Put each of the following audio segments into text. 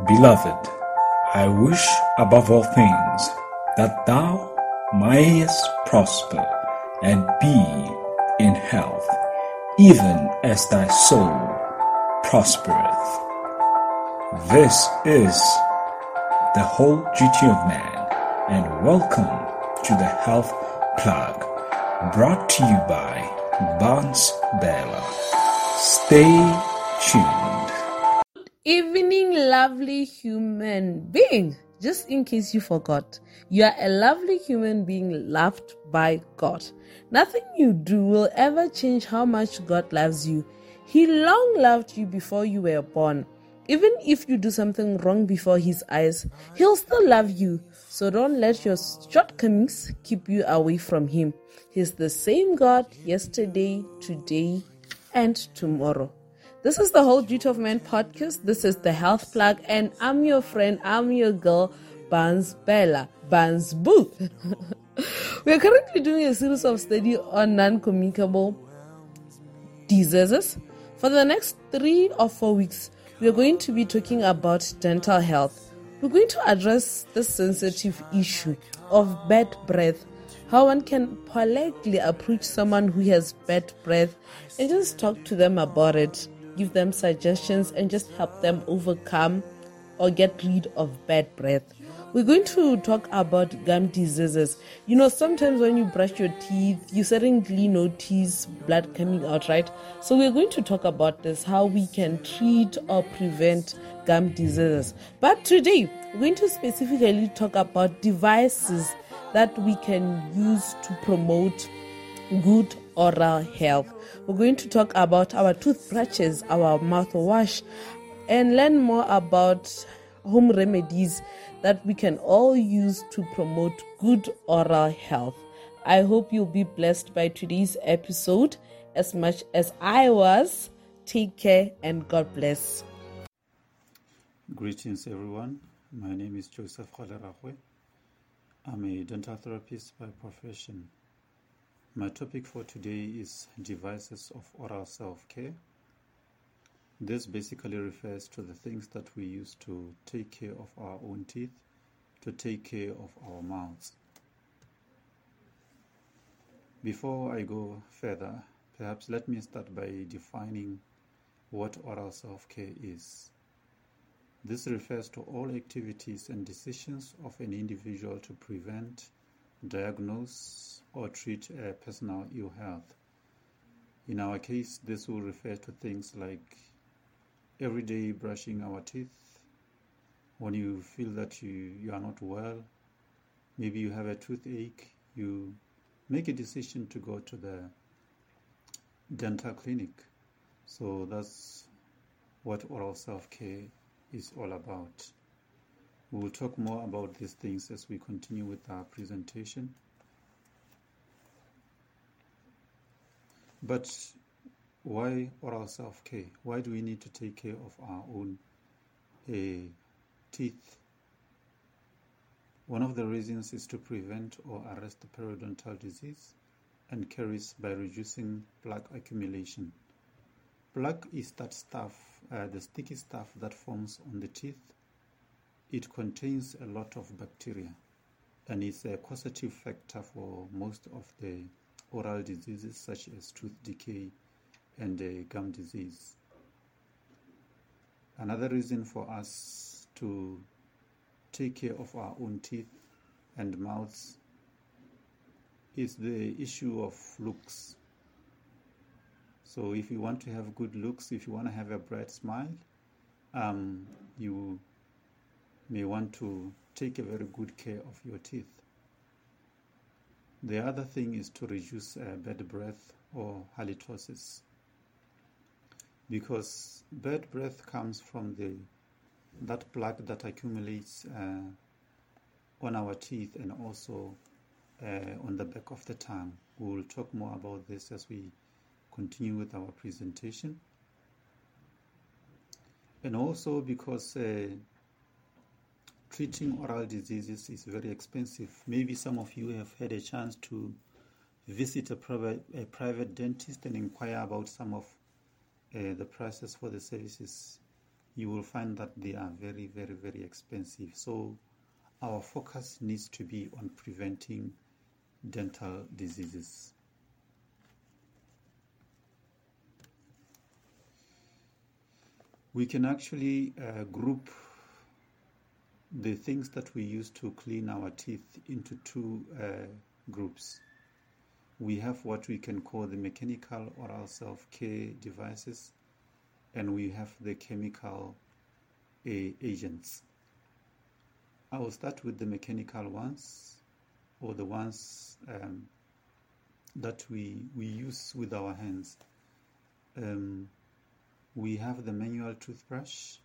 Beloved, I wish above all things that thou mayest prosper and be in health, even as thy soul prospereth. This is the whole duty of man, and welcome to the Health Plug, brought to you by Barnes Bella. Stay tuned. Evening, lovely human being. Just in case you forgot, you are a lovely human being loved by God. Nothing you do will ever change how much God loves you. He long loved you before you were born. Even if you do something wrong before His eyes, He'll still love you. So don't let your shortcomings keep you away from Him. He's the same God yesterday, today, and tomorrow. This is the Whole Duty of Man podcast. This is the Health Plug, and I'm your friend, I'm your girl, Bans Bella, Bans Boo. we are currently doing a series of study on non communicable diseases. For the next three or four weeks, we are going to be talking about dental health. We're going to address the sensitive issue of bad breath, how one can politely approach someone who has bad breath and just talk to them about it, give them suggestions, and just help them overcome or get rid of bad breath. We're going to talk about gum diseases. You know, sometimes when you brush your teeth, you suddenly notice blood coming out, right? So, we're going to talk about this how we can treat or prevent gum diseases. But today, we're going to specifically talk about devices that we can use to promote good oral health. We're going to talk about our toothbrushes, our mouthwash, and learn more about home remedies that we can all use to promote good oral health. I hope you'll be blessed by today's episode as much as I was. Take care and God bless. Greetings, everyone. My name is Joseph Khalerahwe. I'm a dental therapist by profession. My topic for today is devices of oral self care. This basically refers to the things that we use to take care of our own teeth, to take care of our mouths. Before I go further, perhaps let me start by defining what oral self care is. This refers to all activities and decisions of an individual to prevent, diagnose, or treat a personal ill health. In our case, this will refer to things like every day brushing our teeth. When you feel that you, you are not well maybe you have a toothache you make a decision to go to the dental clinic. So that's what oral self-care is all about. We will talk more about these things as we continue with our presentation but why oral self care? Why do we need to take care of our own uh, teeth? One of the reasons is to prevent or arrest the periodontal disease and caries by reducing plaque accumulation. Plaque is that stuff, uh, the sticky stuff that forms on the teeth. It contains a lot of bacteria and is a causative factor for most of the oral diseases such as tooth decay and uh, gum disease. Another reason for us to take care of our own teeth and mouths is the issue of looks. So, if you want to have good looks, if you want to have a bright smile, um, you may want to take a very good care of your teeth. The other thing is to reduce uh, bad breath or halitosis because bad breath comes from the that plaque that accumulates uh, on our teeth and also uh, on the back of the tongue. We will talk more about this as we continue with our presentation. And also because uh, treating oral diseases is very expensive. Maybe some of you have had a chance to visit a private, a private dentist and inquire about some of uh, the prices for the services you will find that they are very, very, very expensive. So our focus needs to be on preventing dental diseases. We can actually uh, group the things that we use to clean our teeth into two uh, groups. We have what we can call the mechanical oral self care devices, and we have the chemical uh, agents. I will start with the mechanical ones, or the ones um, that we, we use with our hands. Um, we have the manual toothbrush,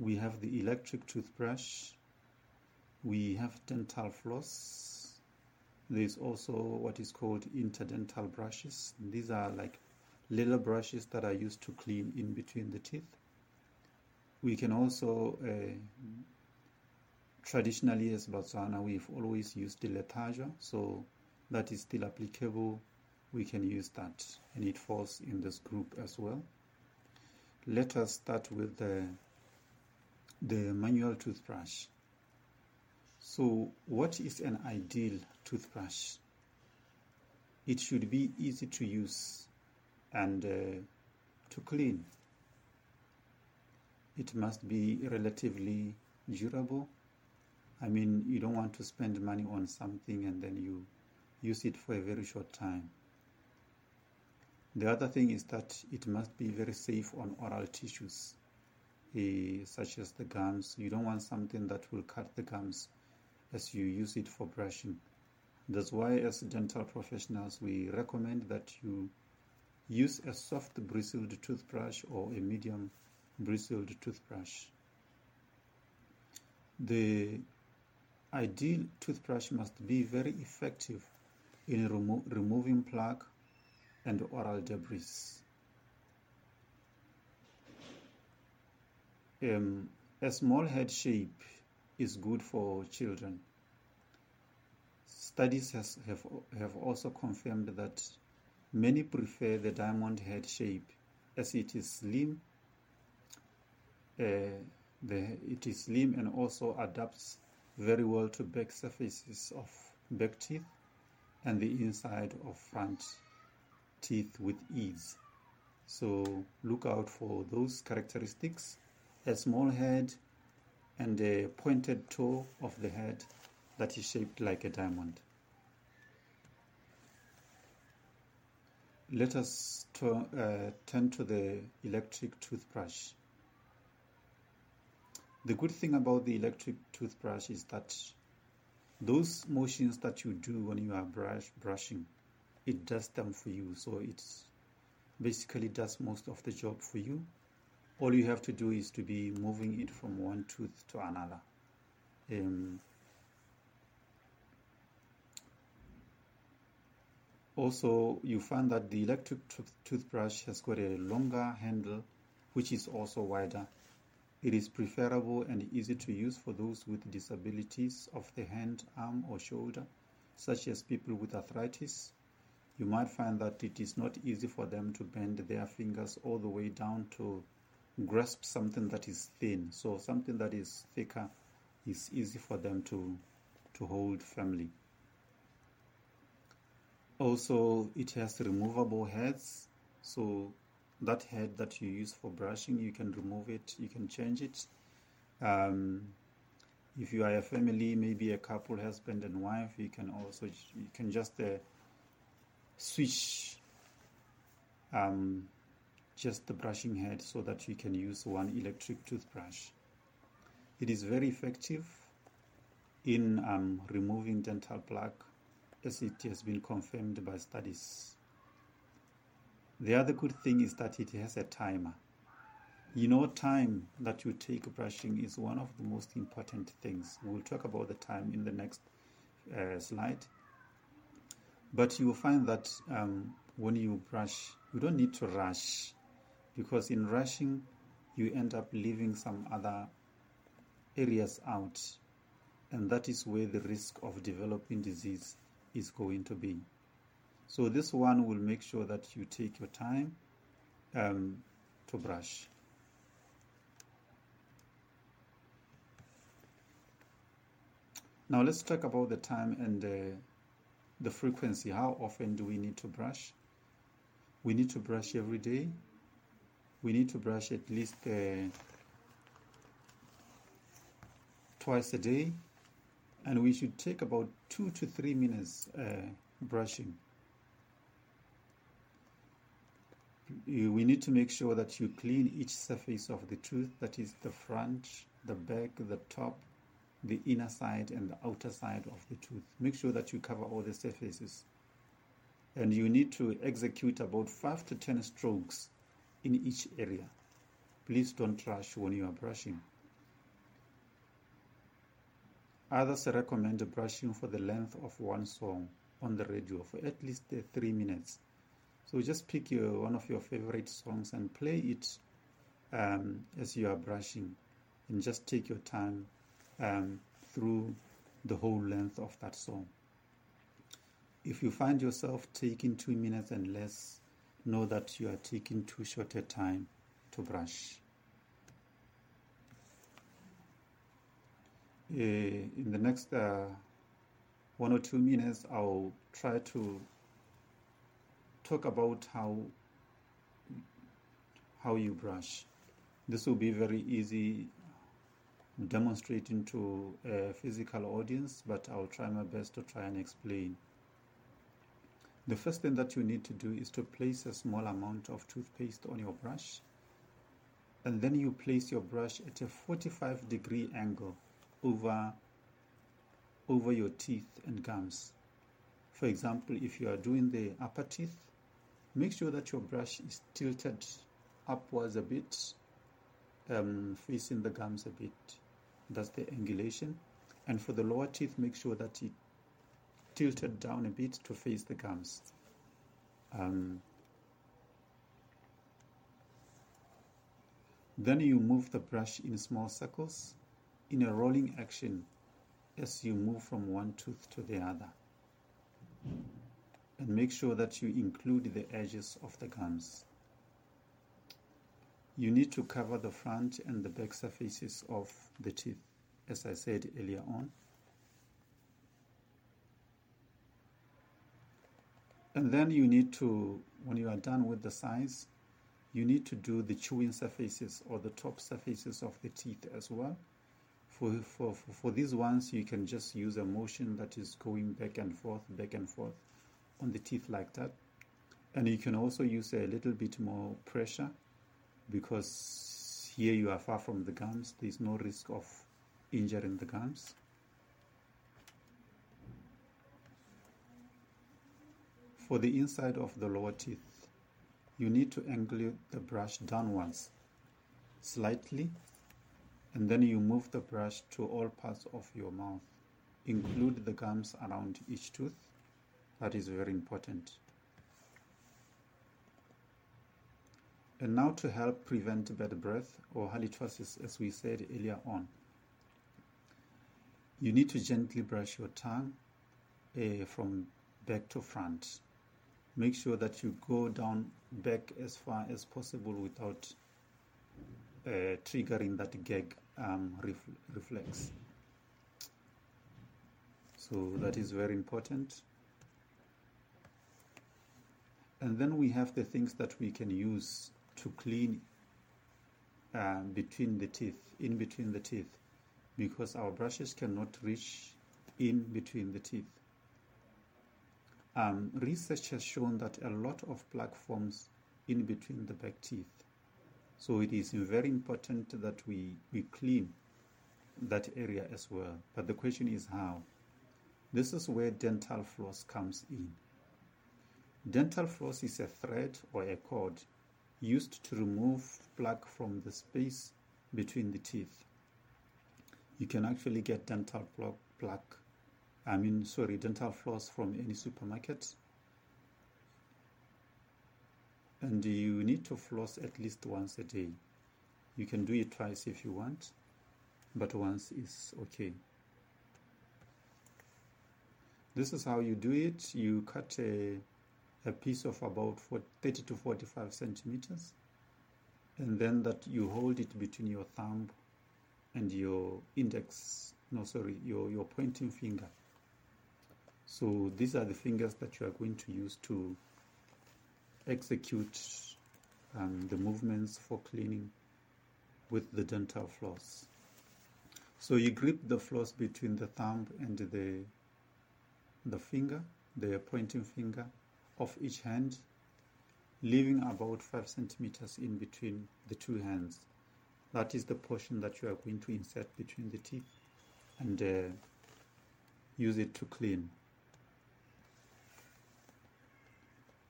we have the electric toothbrush, we have dental floss. There's also what is called interdental brushes. These are like little brushes that are used to clean in between the teeth. We can also, uh, traditionally as Botswana, we've always used the letaja, so that is still applicable. We can use that, and it falls in this group as well. Let us start with the, the manual toothbrush. So, what is an ideal toothbrush? It should be easy to use and uh, to clean. It must be relatively durable. I mean, you don't want to spend money on something and then you use it for a very short time. The other thing is that it must be very safe on oral tissues, uh, such as the gums. You don't want something that will cut the gums as you use it for brushing. That's why, as dental professionals, we recommend that you use a soft bristled toothbrush or a medium bristled toothbrush. The ideal toothbrush must be very effective in remo- removing plaque and oral debris. Um, a small head shape is good for children. Studies has, have, have also confirmed that many prefer the diamond head shape as it is slim. Uh, the, it is slim and also adapts very well to back surfaces of back teeth and the inside of front teeth with ease. So look out for those characteristics a small head and a pointed toe of the head that is shaped like a diamond. Let us to, uh, turn to the electric toothbrush. The good thing about the electric toothbrush is that those motions that you do when you are brush, brushing it does them for you. So it basically does most of the job for you. All you have to do is to be moving it from one tooth to another. Um, also, you find that the electric tooth- toothbrush has got a longer handle, which is also wider. It is preferable and easy to use for those with disabilities of the hand, arm, or shoulder, such as people with arthritis, you might find that it is not easy for them to bend their fingers all the way down to grasp something that is thin. So something that is thicker is easy for them to to hold firmly. Also, it has removable heads. So that head that you use for brushing, you can remove it, you can change it. Um, if you are a family, maybe a couple, husband and wife, you can also you can just uh, switch um, just the brushing head so that you can use one electric toothbrush. It is very effective in um, removing dental plaque as it has been confirmed by studies. The other good thing is that it has a timer. You know, time that you take brushing is one of the most important things. We'll talk about the time in the next uh, slide. But you will find that um, when you brush, you don't need to rush because in rushing you end up leaving some other areas out and that is where the risk of developing disease is going to be. So this one will make sure that you take your time um, to brush. Now let's talk about the time and uh, the frequency. How often do we need to brush? We need to brush every day. We need to brush at least uh, twice a day, and we should take about two to three minutes uh, brushing. You, we need to make sure that you clean each surface of the tooth, that is the front, the back, the top, the inner side and the outer side of the tooth. Make sure that you cover all the surfaces. And you need to execute about 5 to 10 strokes in each area. Please don't rush when you are brushing. Others recommend brushing for the length of one song on the radio for at least uh, 3 minutes. So just pick your, one of your favorite songs and play it um, as you are brushing and just take your time um, through the whole length of that song. If you find yourself taking two minutes and less, know that you are taking too short a time to brush. Uh, in the next uh, one or two minutes, I'll try to talk about how how you brush. This will be very easy demonstrating to a physical audience, but I'll try my best to try and explain. The first thing that you need to do is to place a small amount of toothpaste on your brush, and then you place your brush at a 45 degree angle over, over your teeth and gums. For example, if you are doing the upper teeth, make sure that your brush is tilted upwards a bit, um, facing the gums a bit that's the angulation and for the lower teeth make sure that it tilted down a bit to face the gums um, then you move the brush in small circles in a rolling action as you move from one tooth to the other and make sure that you include the edges of the gums you need to cover the front and the back surfaces of the teeth, as I said earlier on. And then you need to, when you are done with the size, you need to do the chewing surfaces or the top surfaces of the teeth as well. For, for, for, these ones, you can just use a motion that is going back and forth, back and forth on the teeth like that. And you can also use a little bit more pressure because here you are far from the gums, there is no risk of injuring the gums. For the inside of the lower teeth, you need to angle the brush downwards slightly and then you move the brush to all parts of your mouth. Include the gums around each tooth. That is very important. And now to help prevent bad breath or halitosis, as we said earlier on, you need to gently brush your tongue uh, from back to front. Make sure that you go down back as far as possible without uh, triggering that gag um, ref- reflex. So that is very important. And then we have the things that we can use to clean uh, between the teeth, in between the teeth, because our brushes cannot reach in between the teeth. Um, research has shown that a lot of plaque forms in between the back teeth. So it is very important that we, we clean that area as well. But the question is how? This is where dental floss comes in. Dental floss is a thread or a cord used to remove plaque from the space between the teeth. You can actually get dental plaque, I mean, sorry, dental floss from any supermarket. And you need to floss at least once a day. You can do it twice if you want, but once is okay. This is how you do it. You cut a a piece of about 30 to 45 centimeters and then that you hold it between your thumb and your index no, sorry, your, your pointing finger. So these are the fingers that you are going to use to execute um, the movements for cleaning with the dental floss. So you grip the floss between the thumb and the the finger, the pointing finger of each hand, leaving about five centimeters in between the two hands. That is the portion that you are going to insert between the teeth and uh, use it to clean.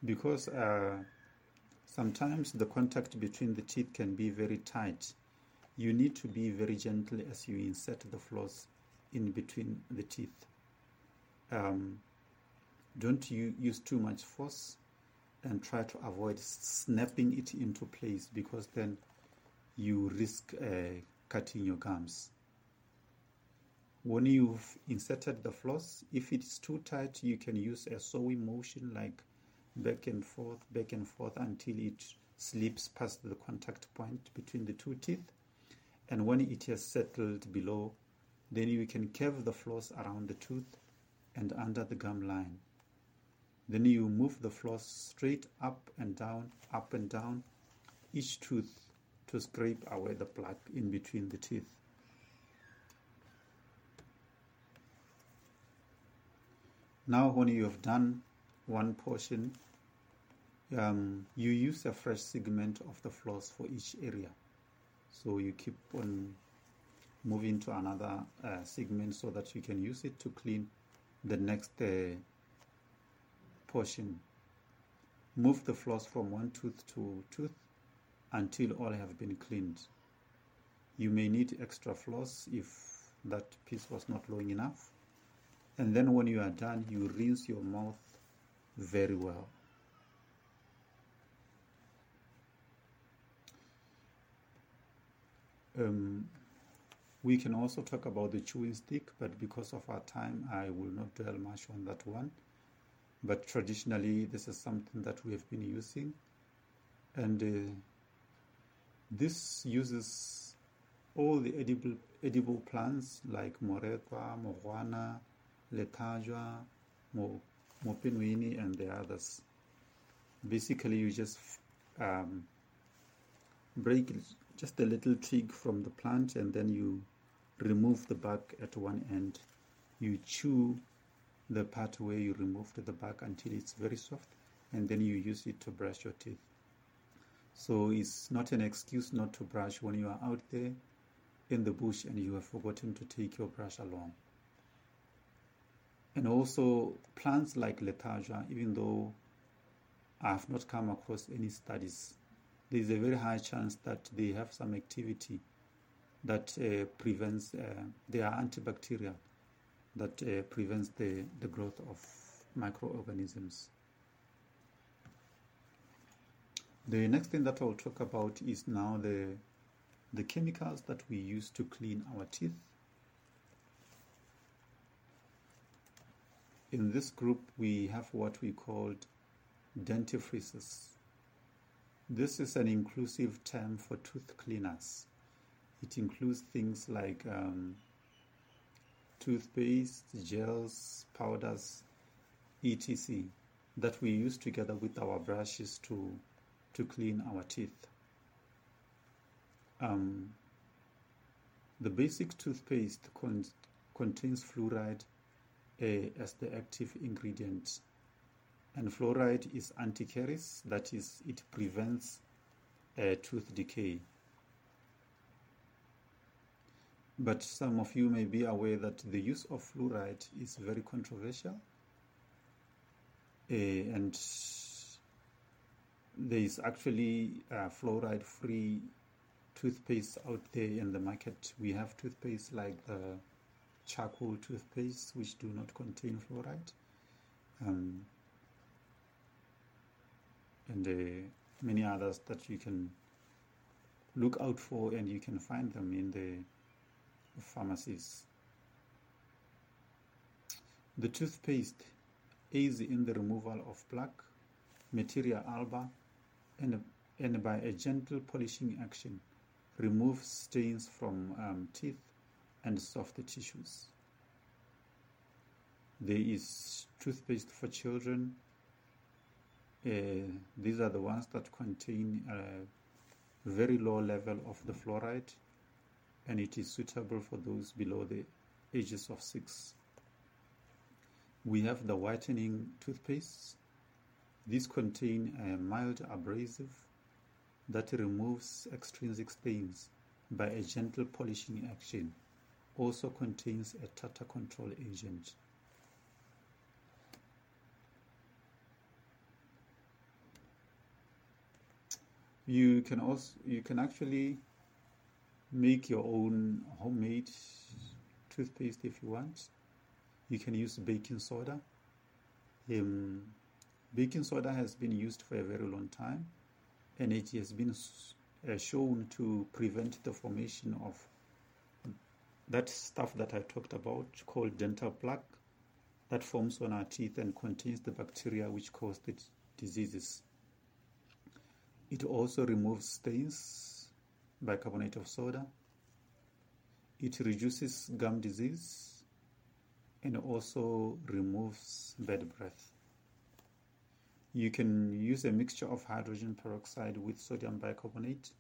Because uh, sometimes the contact between the teeth can be very tight, you need to be very gentle as you insert the floss in between the teeth. Um, don't you use too much force and try to avoid snapping it into place because then you risk uh, cutting your gums. When you've inserted the floss, if it's too tight, you can use a sewing motion like back and forth, back and forth until it slips past the contact point between the two teeth. And when it has settled below, then you can curve the floss around the tooth and under the gum line. Then you move the floss straight up and down, up and down each tooth to scrape away the plaque in between the teeth. Now, when you have done one portion, um, you use a fresh segment of the floss for each area. So you keep on moving to another uh, segment so that you can use it to clean the next uh, portion. Move the floss from one tooth to tooth until all have been cleaned. You may need extra floss if that piece was not long enough. And then when you are done, you rinse your mouth very well. Um, we can also talk about the chewing stick, but because of our time, I will not dwell much on that one. But traditionally, this is something that we have been using, and uh, this uses all the edible edible plants like moretwa, morwana, letajwa, mopenwini, and the others. Basically, you just um, break just a little twig from the plant and then you remove the bark at one end. You chew the part where you removed the bark until it's very soft and then you use it to brush your teeth. So it's not an excuse not to brush when you are out there in the bush and you have forgotten to take your brush along. And also plants like Letargia, even though I have not come across any studies, there is a very high chance that they have some activity that uh, prevents, uh, they are antibacterial, that uh, prevents the, the growth of microorganisms. The next thing that I'll talk about is now the, the chemicals that we use to clean our teeth. In this group, we have what we called dentifrices. This is an inclusive term for tooth cleaners. It includes things like um, toothpaste, gels, powders, etc., that we use together with our brushes to, to clean our teeth. Um, the basic toothpaste con- contains fluoride uh, as the active ingredient. And fluoride is anticaries, that is, it prevents uh, tooth decay. But some of you may be aware that the use of fluoride is very controversial. Uh, and there is actually fluoride free toothpaste out there in the market. We have toothpaste like the charcoal toothpaste, which do not contain fluoride. Um, and uh, many others that you can look out for, and you can find them in the pharmacies. The toothpaste aids in the removal of plaque, materia alba, and, and by a gentle polishing action removes stains from um, teeth and soft tissues. There is toothpaste for children. Uh, these are the ones that contain a very low level of the fluoride and it is suitable for those below the ages of six. We have the whitening toothpaste. These contain a mild abrasive that removes extrinsic stains by a gentle polishing action. Also contains a tartar control agent. You can also you can actually make your own homemade toothpaste if you want you can use baking soda. Um, baking soda has been used for a very long time and it has been uh, shown to prevent the formation of that stuff that I talked about called dental plaque that forms on our teeth and contains the bacteria which cause the diseases. It also removes stains, bicarbonate of soda. It reduces gum disease and also removes bad breath. You can use a mixture of hydrogen peroxide with sodium bicarbonate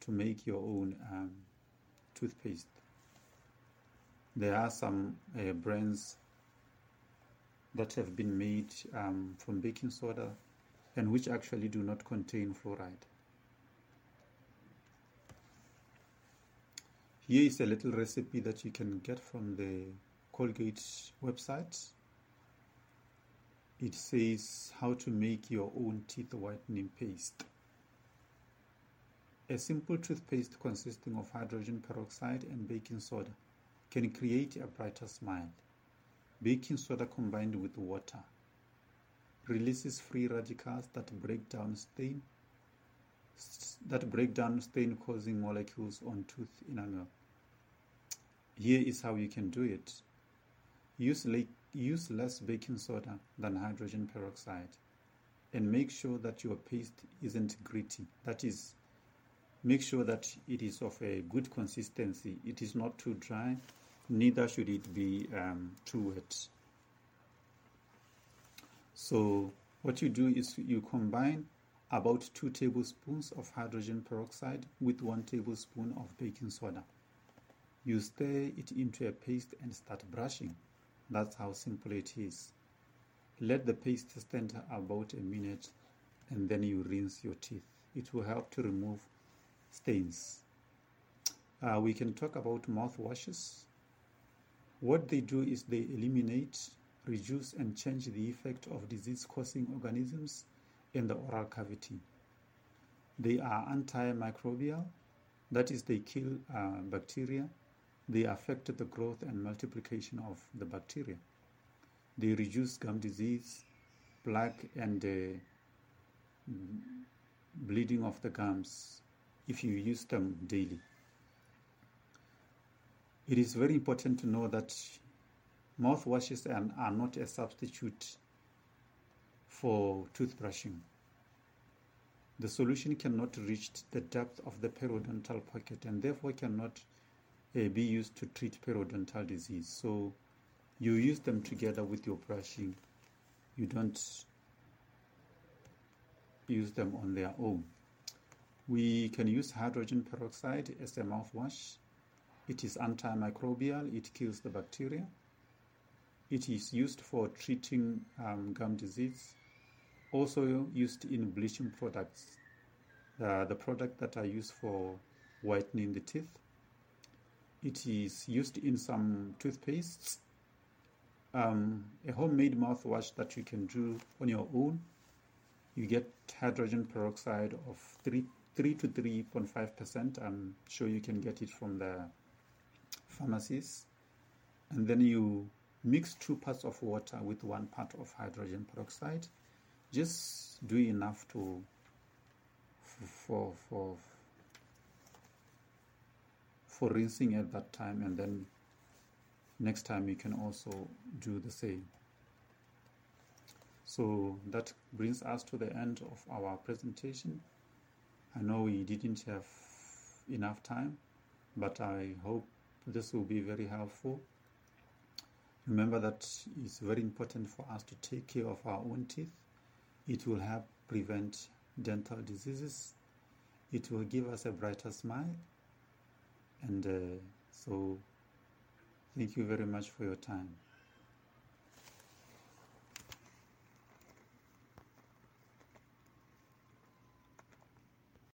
to make your own um, toothpaste. There are some uh, brands that have been made um, from baking soda and which actually do not contain fluoride. Here is a little recipe that you can get from the Colgate website. It says how to make your own teeth whitening paste. A simple toothpaste consisting of hydrogen peroxide and baking soda can create a brighter smile. Baking soda combined with water releases free radicals that break down stain that break down stain causing molecules on tooth enamel. Here is how you can do it. Use, use less baking soda than hydrogen peroxide and make sure that your paste isn't gritty. That is, make sure that it is of a good consistency. It is not too dry, neither should it be um, too wet. So, what you do is you combine about 2 tablespoons of hydrogen peroxide with 1 tablespoon of baking soda. You stir it into a paste and start brushing. That's how simple it is. Let the paste stand about a minute and then you rinse your teeth. It will help to remove stains. Uh, we can talk about mouthwashes. What they do is they eliminate, reduce, and change the effect of disease causing organisms in the oral cavity. They are antimicrobial, that is, they kill uh, bacteria they affect the growth and multiplication of the bacteria. They reduce gum disease, plaque, and uh, bleeding of the gums if you use them daily. It is very important to know that mouthwashes are not a substitute for toothbrushing. The solution cannot reach the depth of the periodontal pocket and therefore cannot uh, be used to treat periodontal disease. So you use them together with your brushing. You don't use them on their own. We can use hydrogen peroxide as a mouthwash. It is antimicrobial, it kills the bacteria. It is used for treating um, gum disease, also used in bleaching products. Uh, the product that are used for whitening the teeth it is used in some toothpastes. Um, a homemade mouthwash that you can do on your own. You get hydrogen peroxide of 3, 3 to 3.5%. I'm sure you can get it from the pharmacies. And then you mix two parts of water with one part of hydrogen peroxide. Just do enough to for for for rinsing at that time and then next time you can also do the same so that brings us to the end of our presentation I know we didn't have enough time but I hope this will be very helpful. Remember that it's very important for us to take care of our own teeth. It will help prevent dental diseases. It will give us a brighter smile. And uh, so, thank you very much for your time.